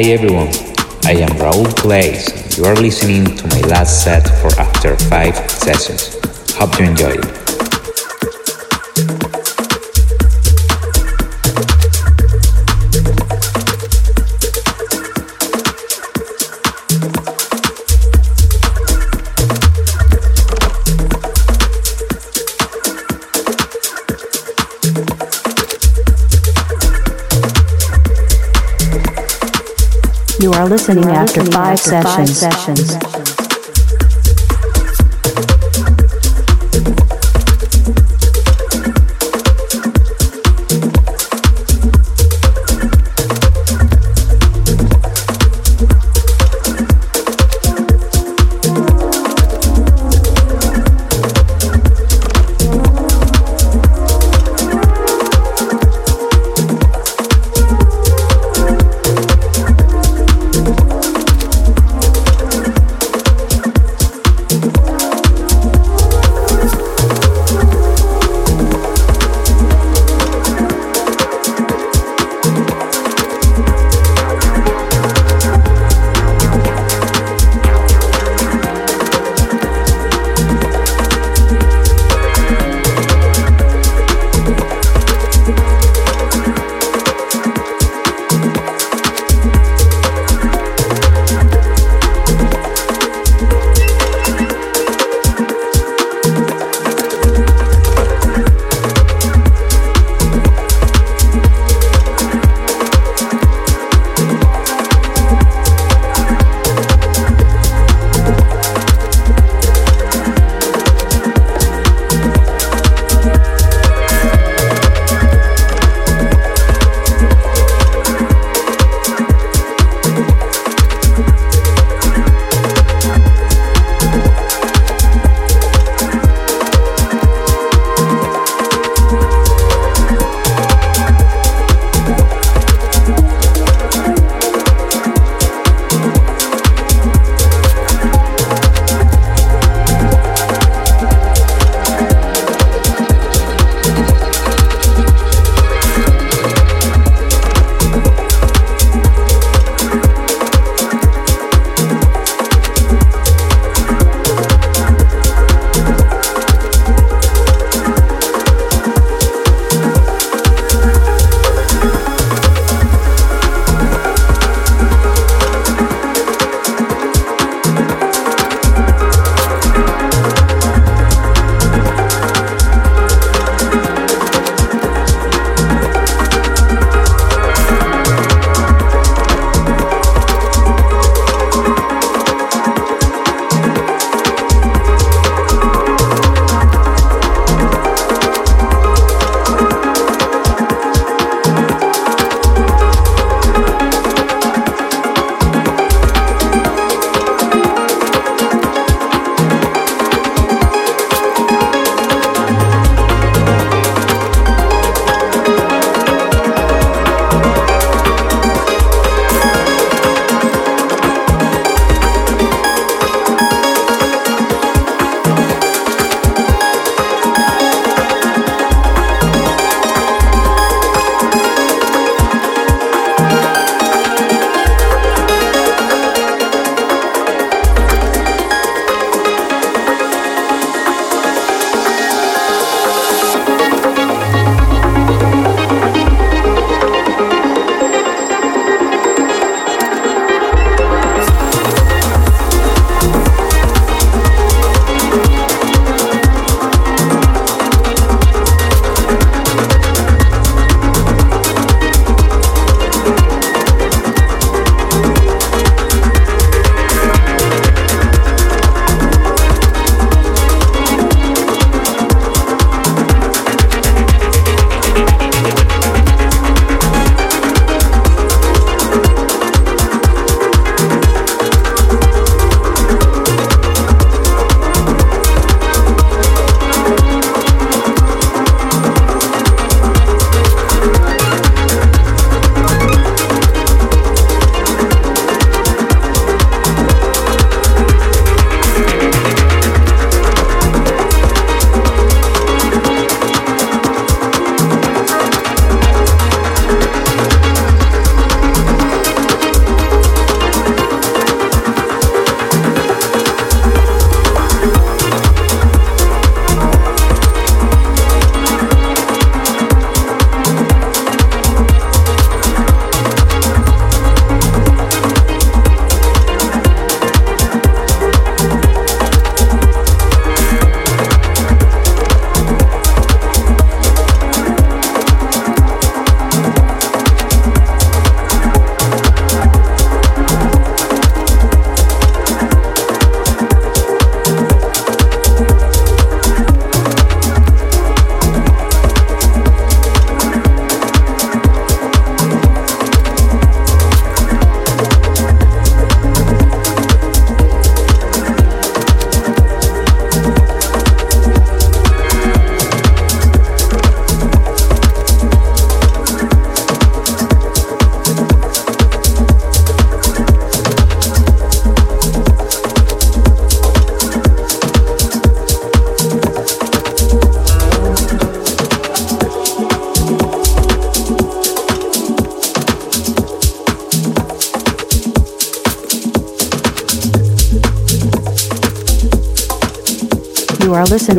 Hi everyone, I am Raul Clays. You are listening to my last set for After 5 Sessions. Hope you enjoy it. Are listening, you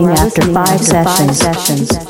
are after, listening five, after sessions. five sessions.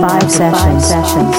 Five sessions. sessions.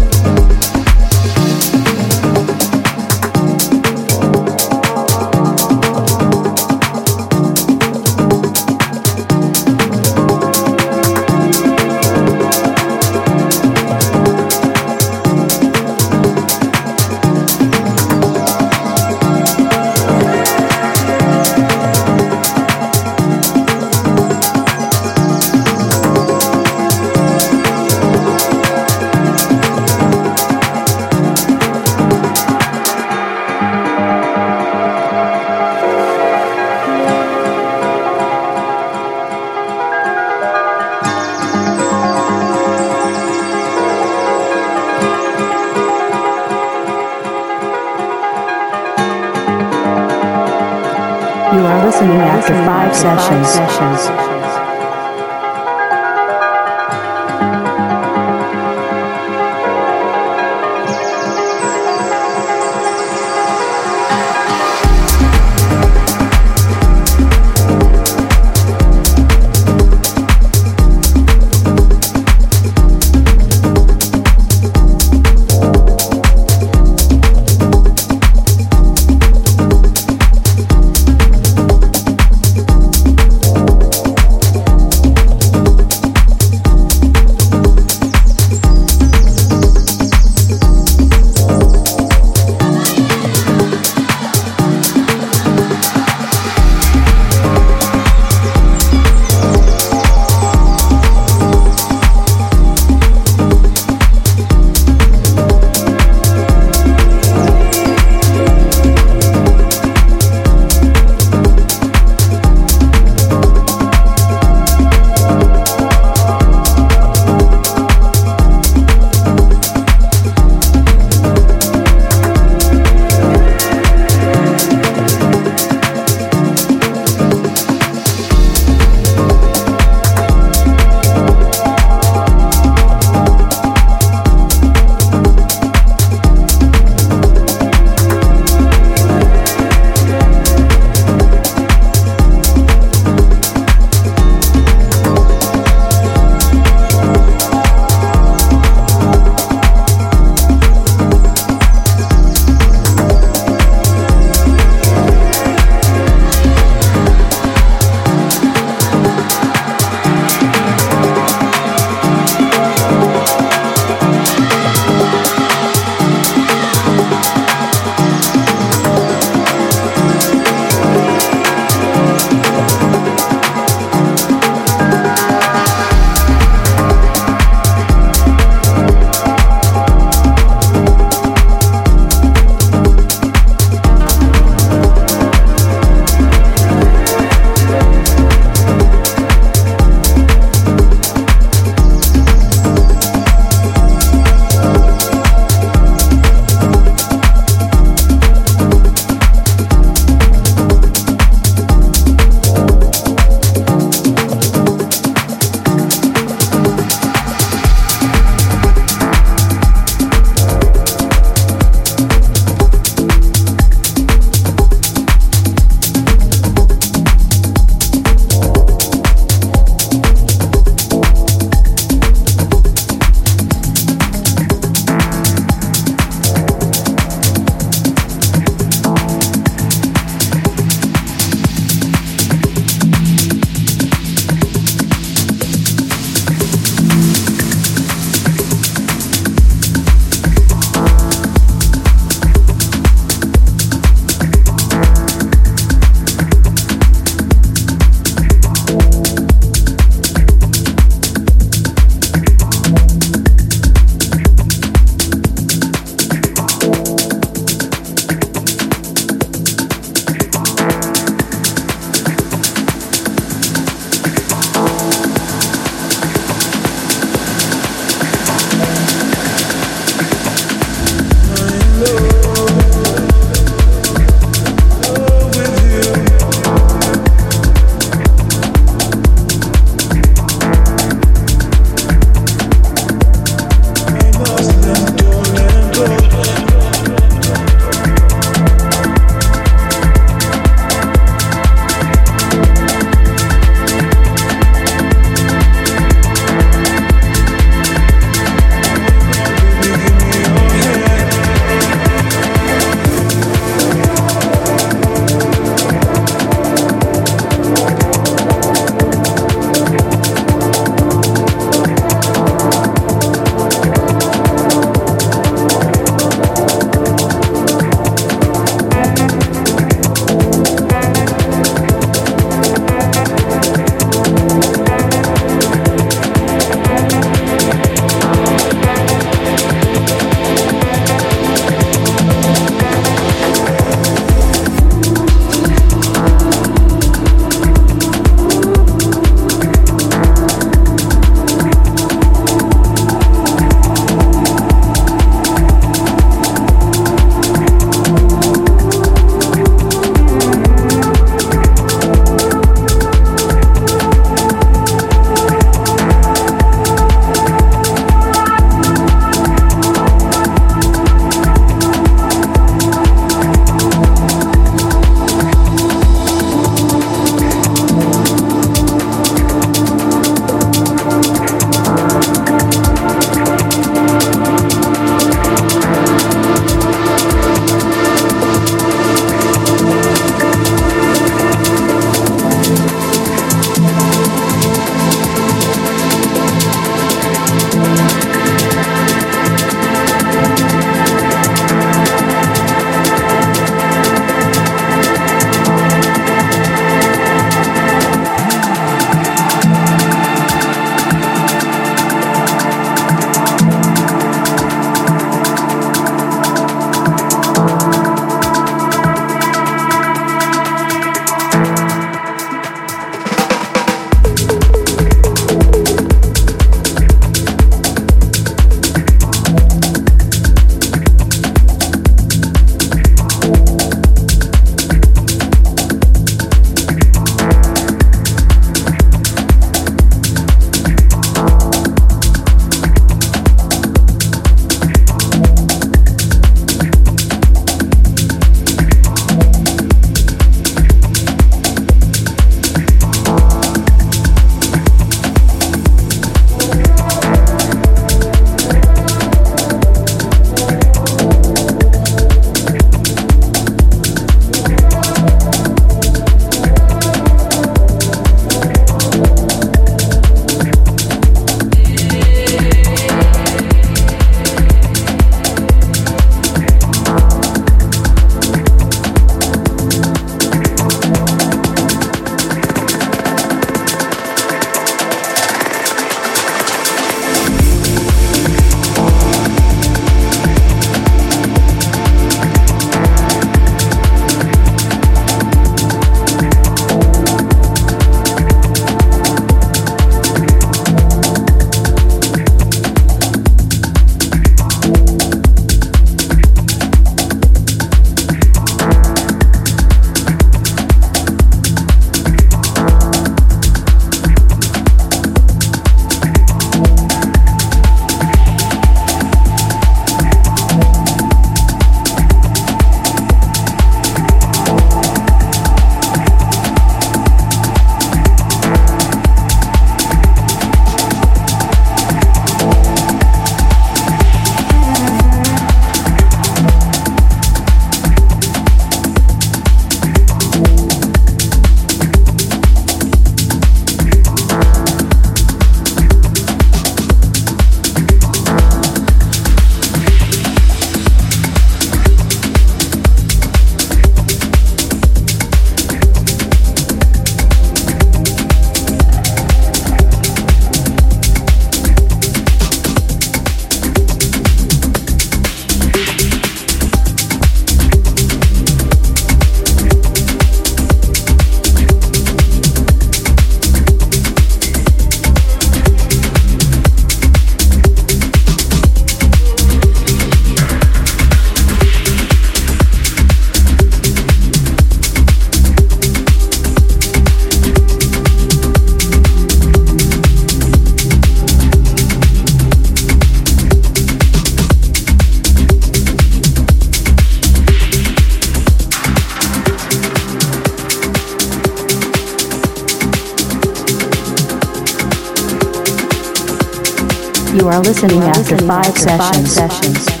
After five sessions.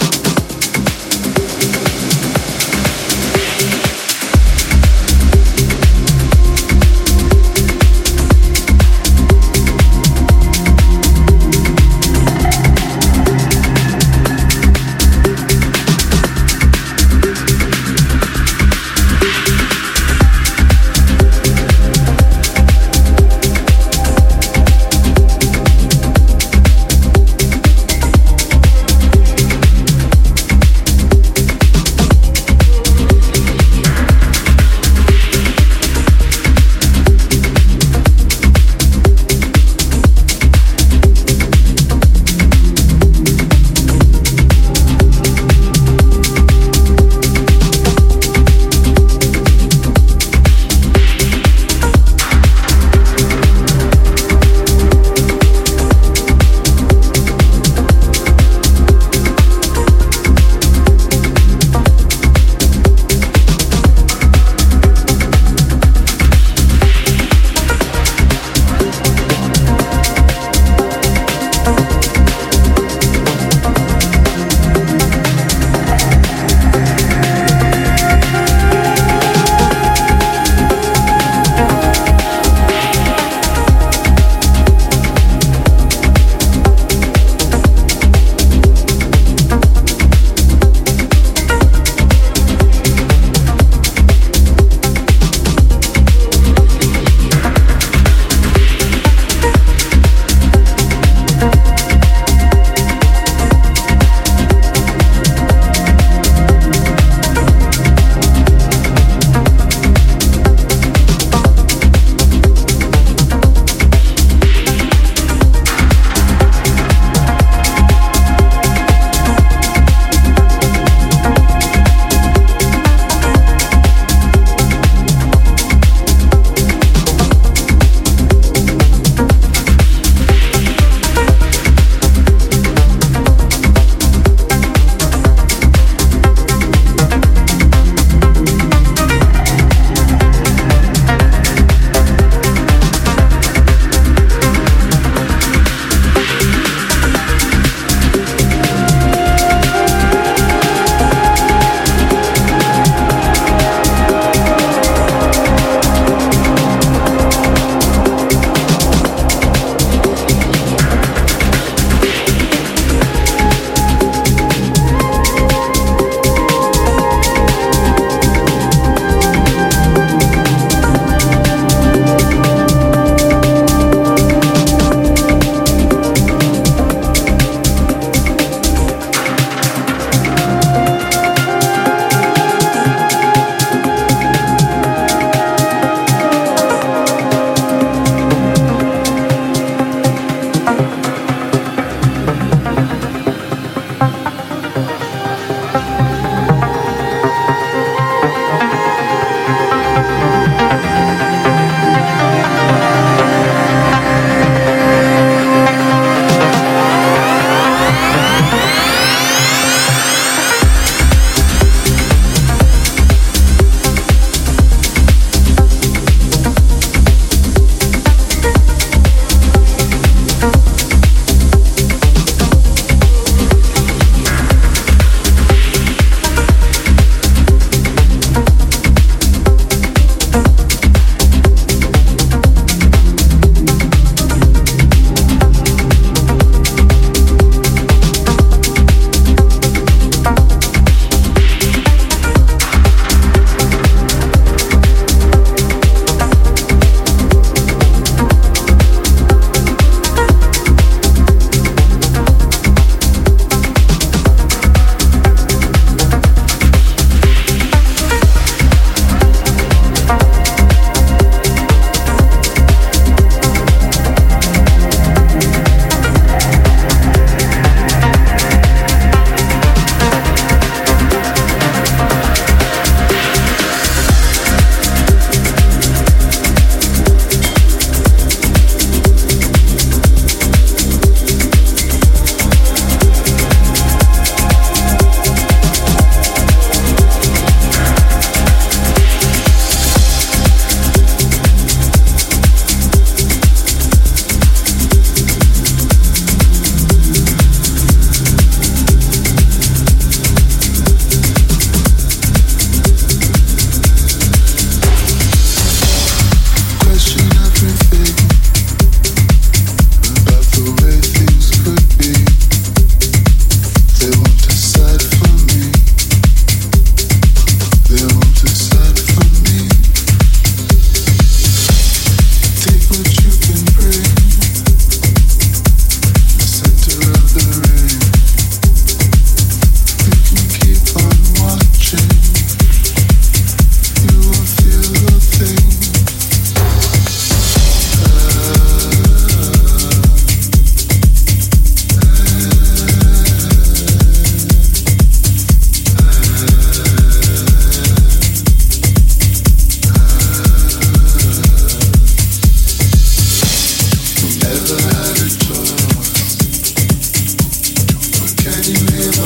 Can you hear my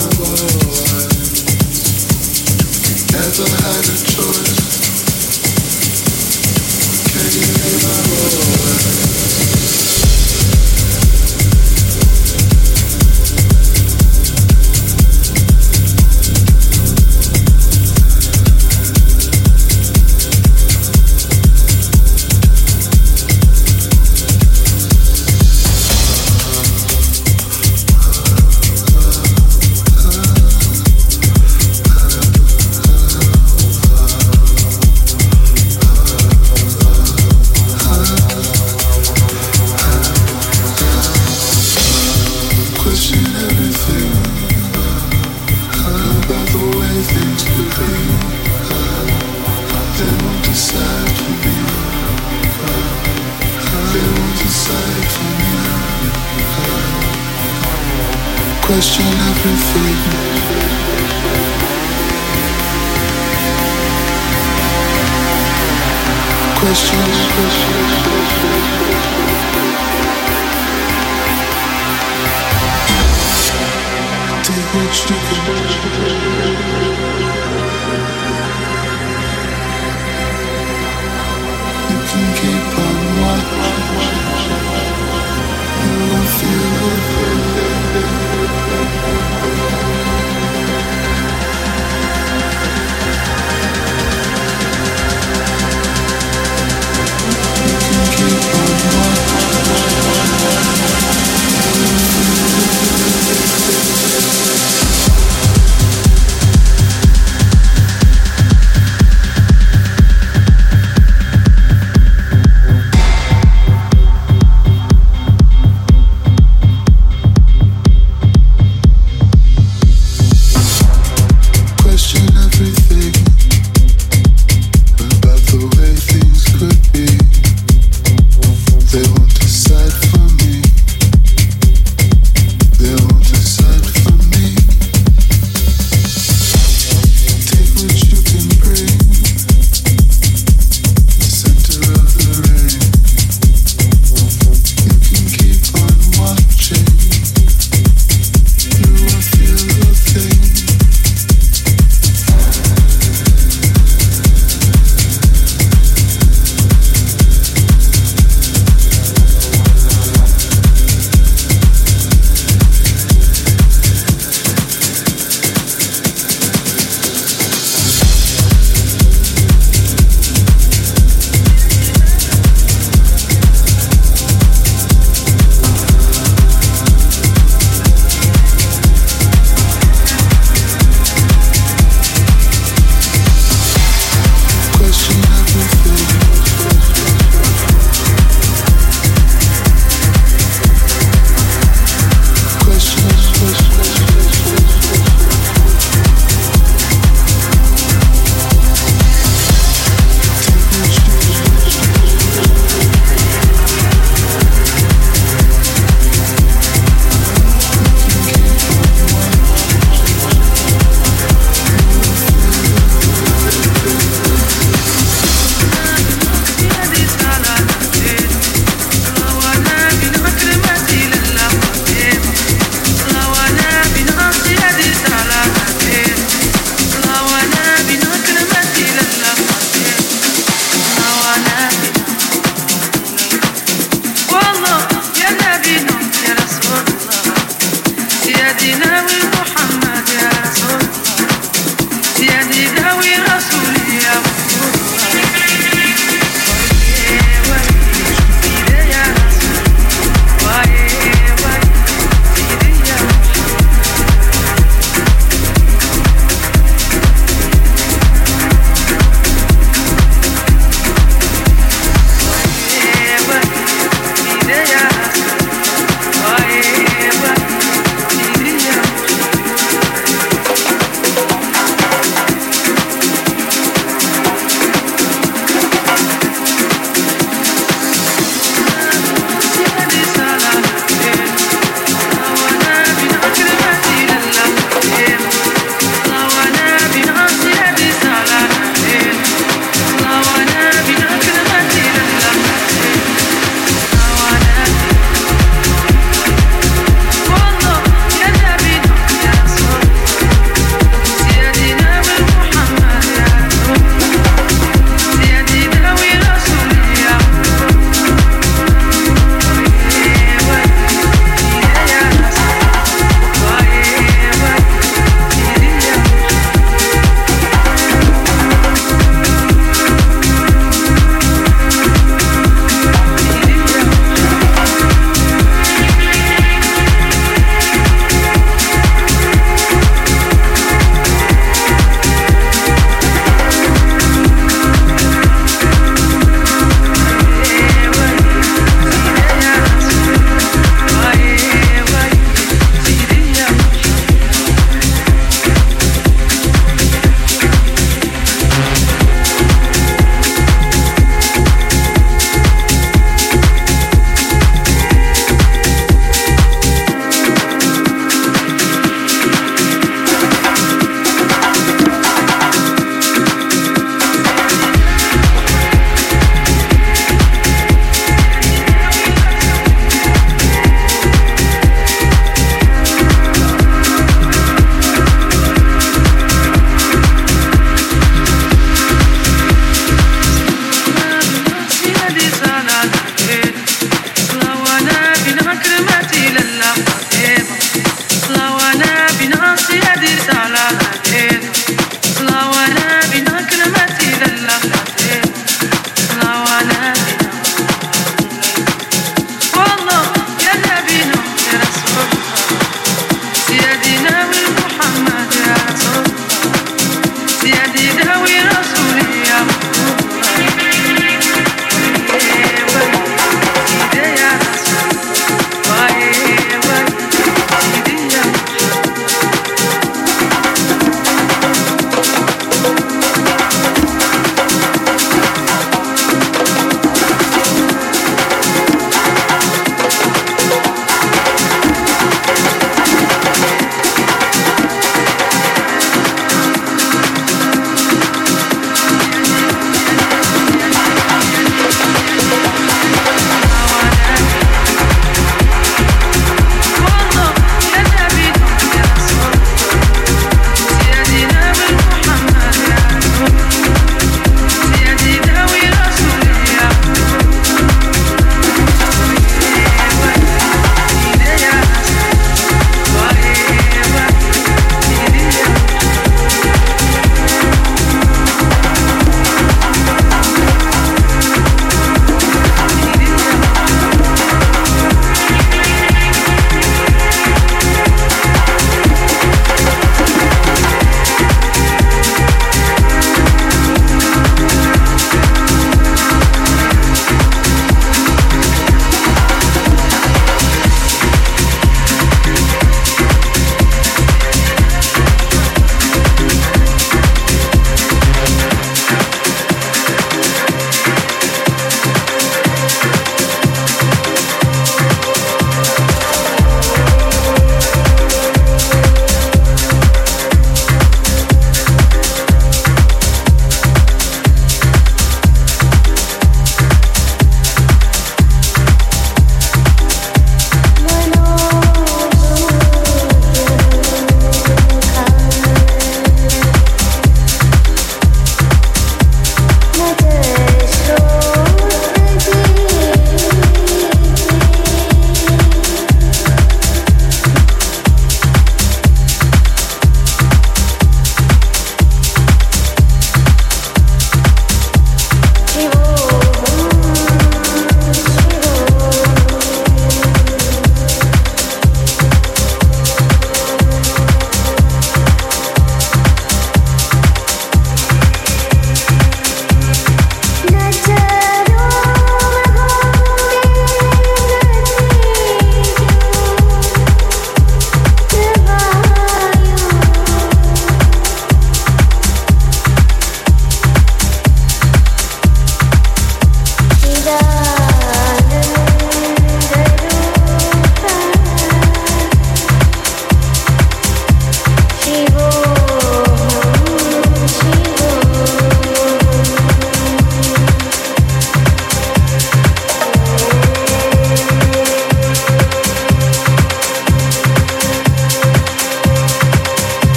voice?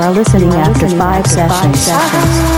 Are listening after five sessions.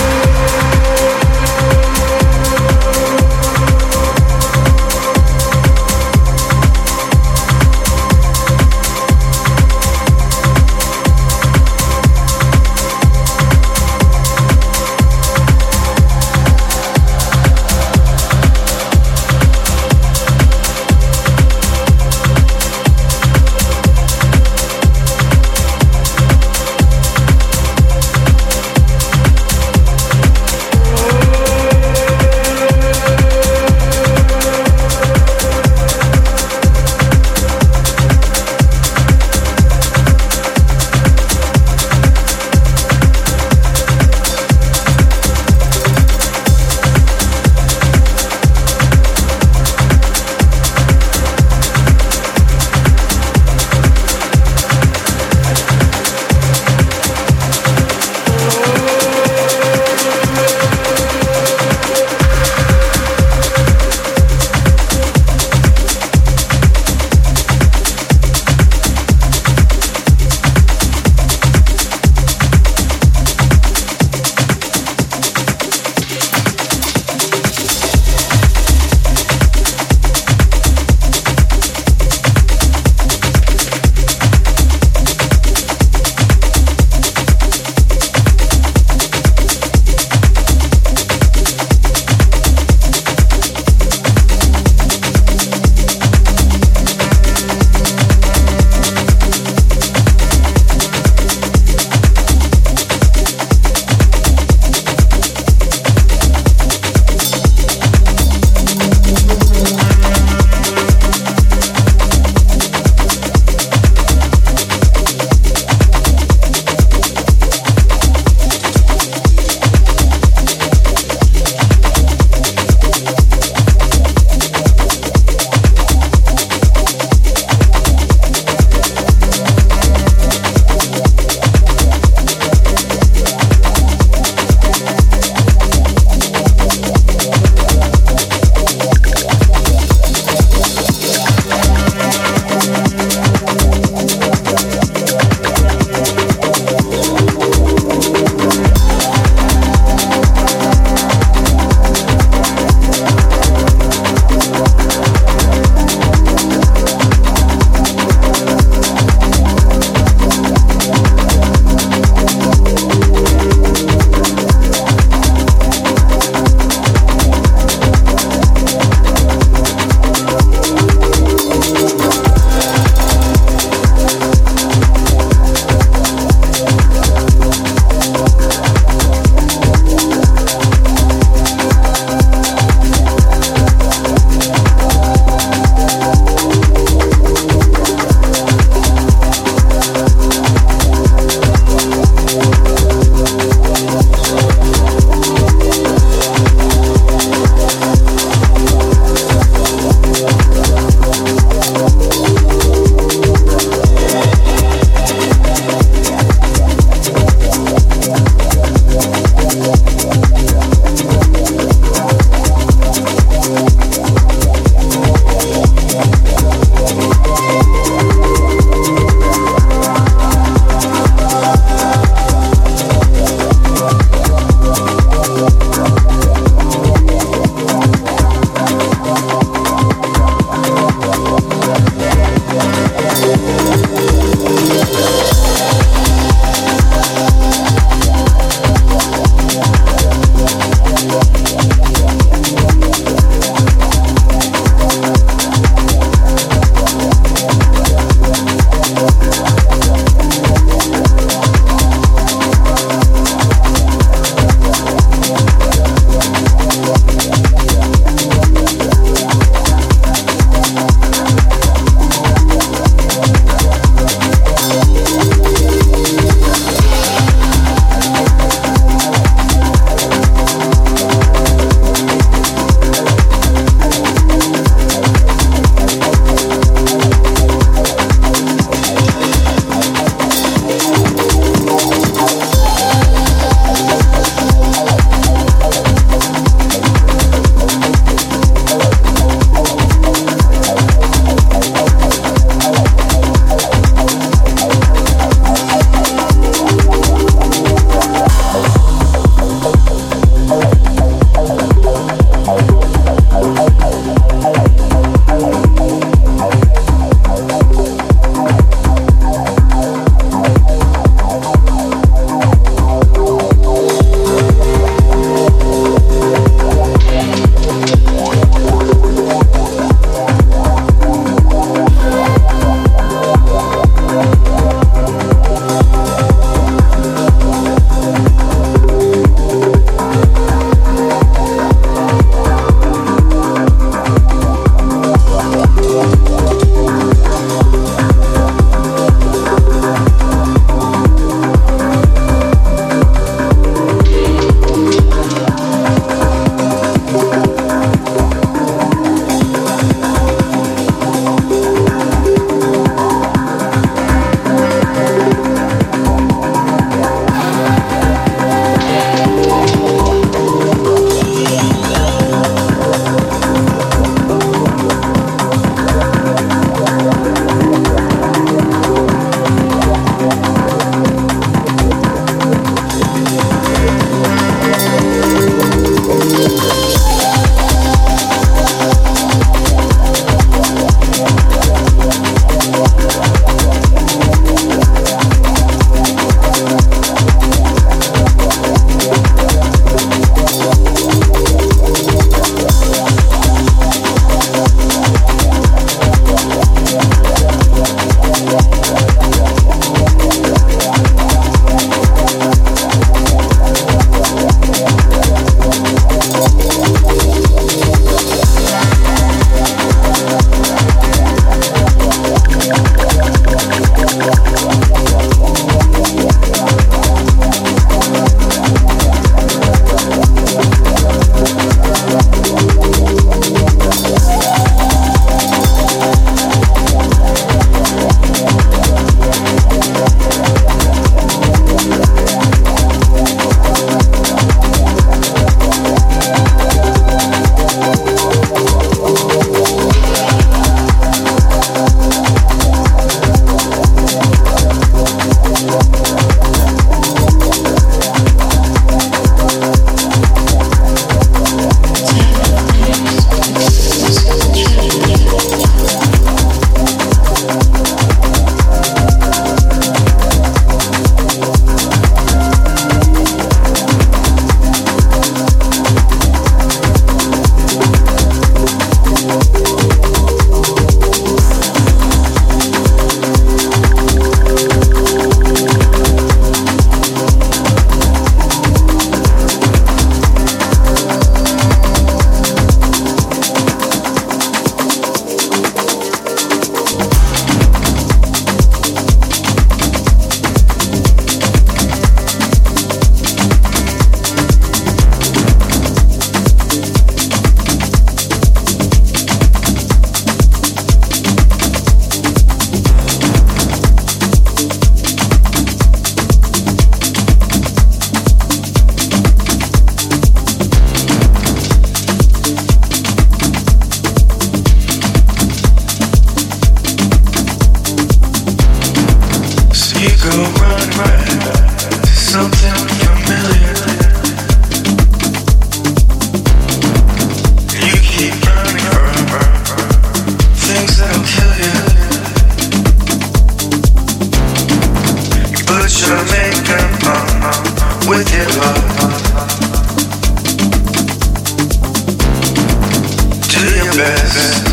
Do your best